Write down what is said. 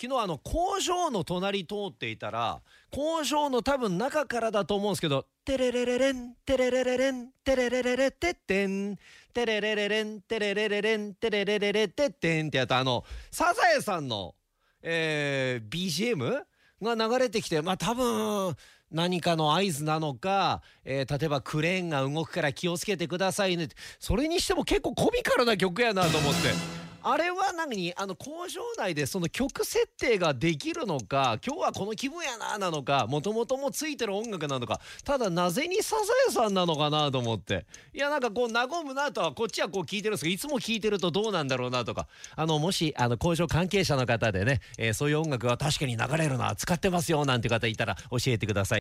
昨日あの工場の隣通っていたら工場の多分中からだと思うんですけどテレレレレンテレレレレンテレレレレテッテンテレレレレンテレレレレンテレレレレテッテンってやったあのサザエさんの、えー、BGM が流れてきてまあ多分何かの合図なのか、えー例えばクレーンが動くから気をつけてくださいねそれにしても結構コミカルな曲やなと思って。あれは何？にあの工場内でその曲設定ができるのか今日はこの気分やななのかもともともついてる音楽なのかただなぜにサザエさんなのかなと思って。いやなんかこう和むなとはこっちはこう聞いてるんですけどいつも聞いてるとどうなんだろうなとか。あのもしあの工場関係者の方でね、えーそういう音楽は確かに流れるな使ってますよなんて方いたら教えてください。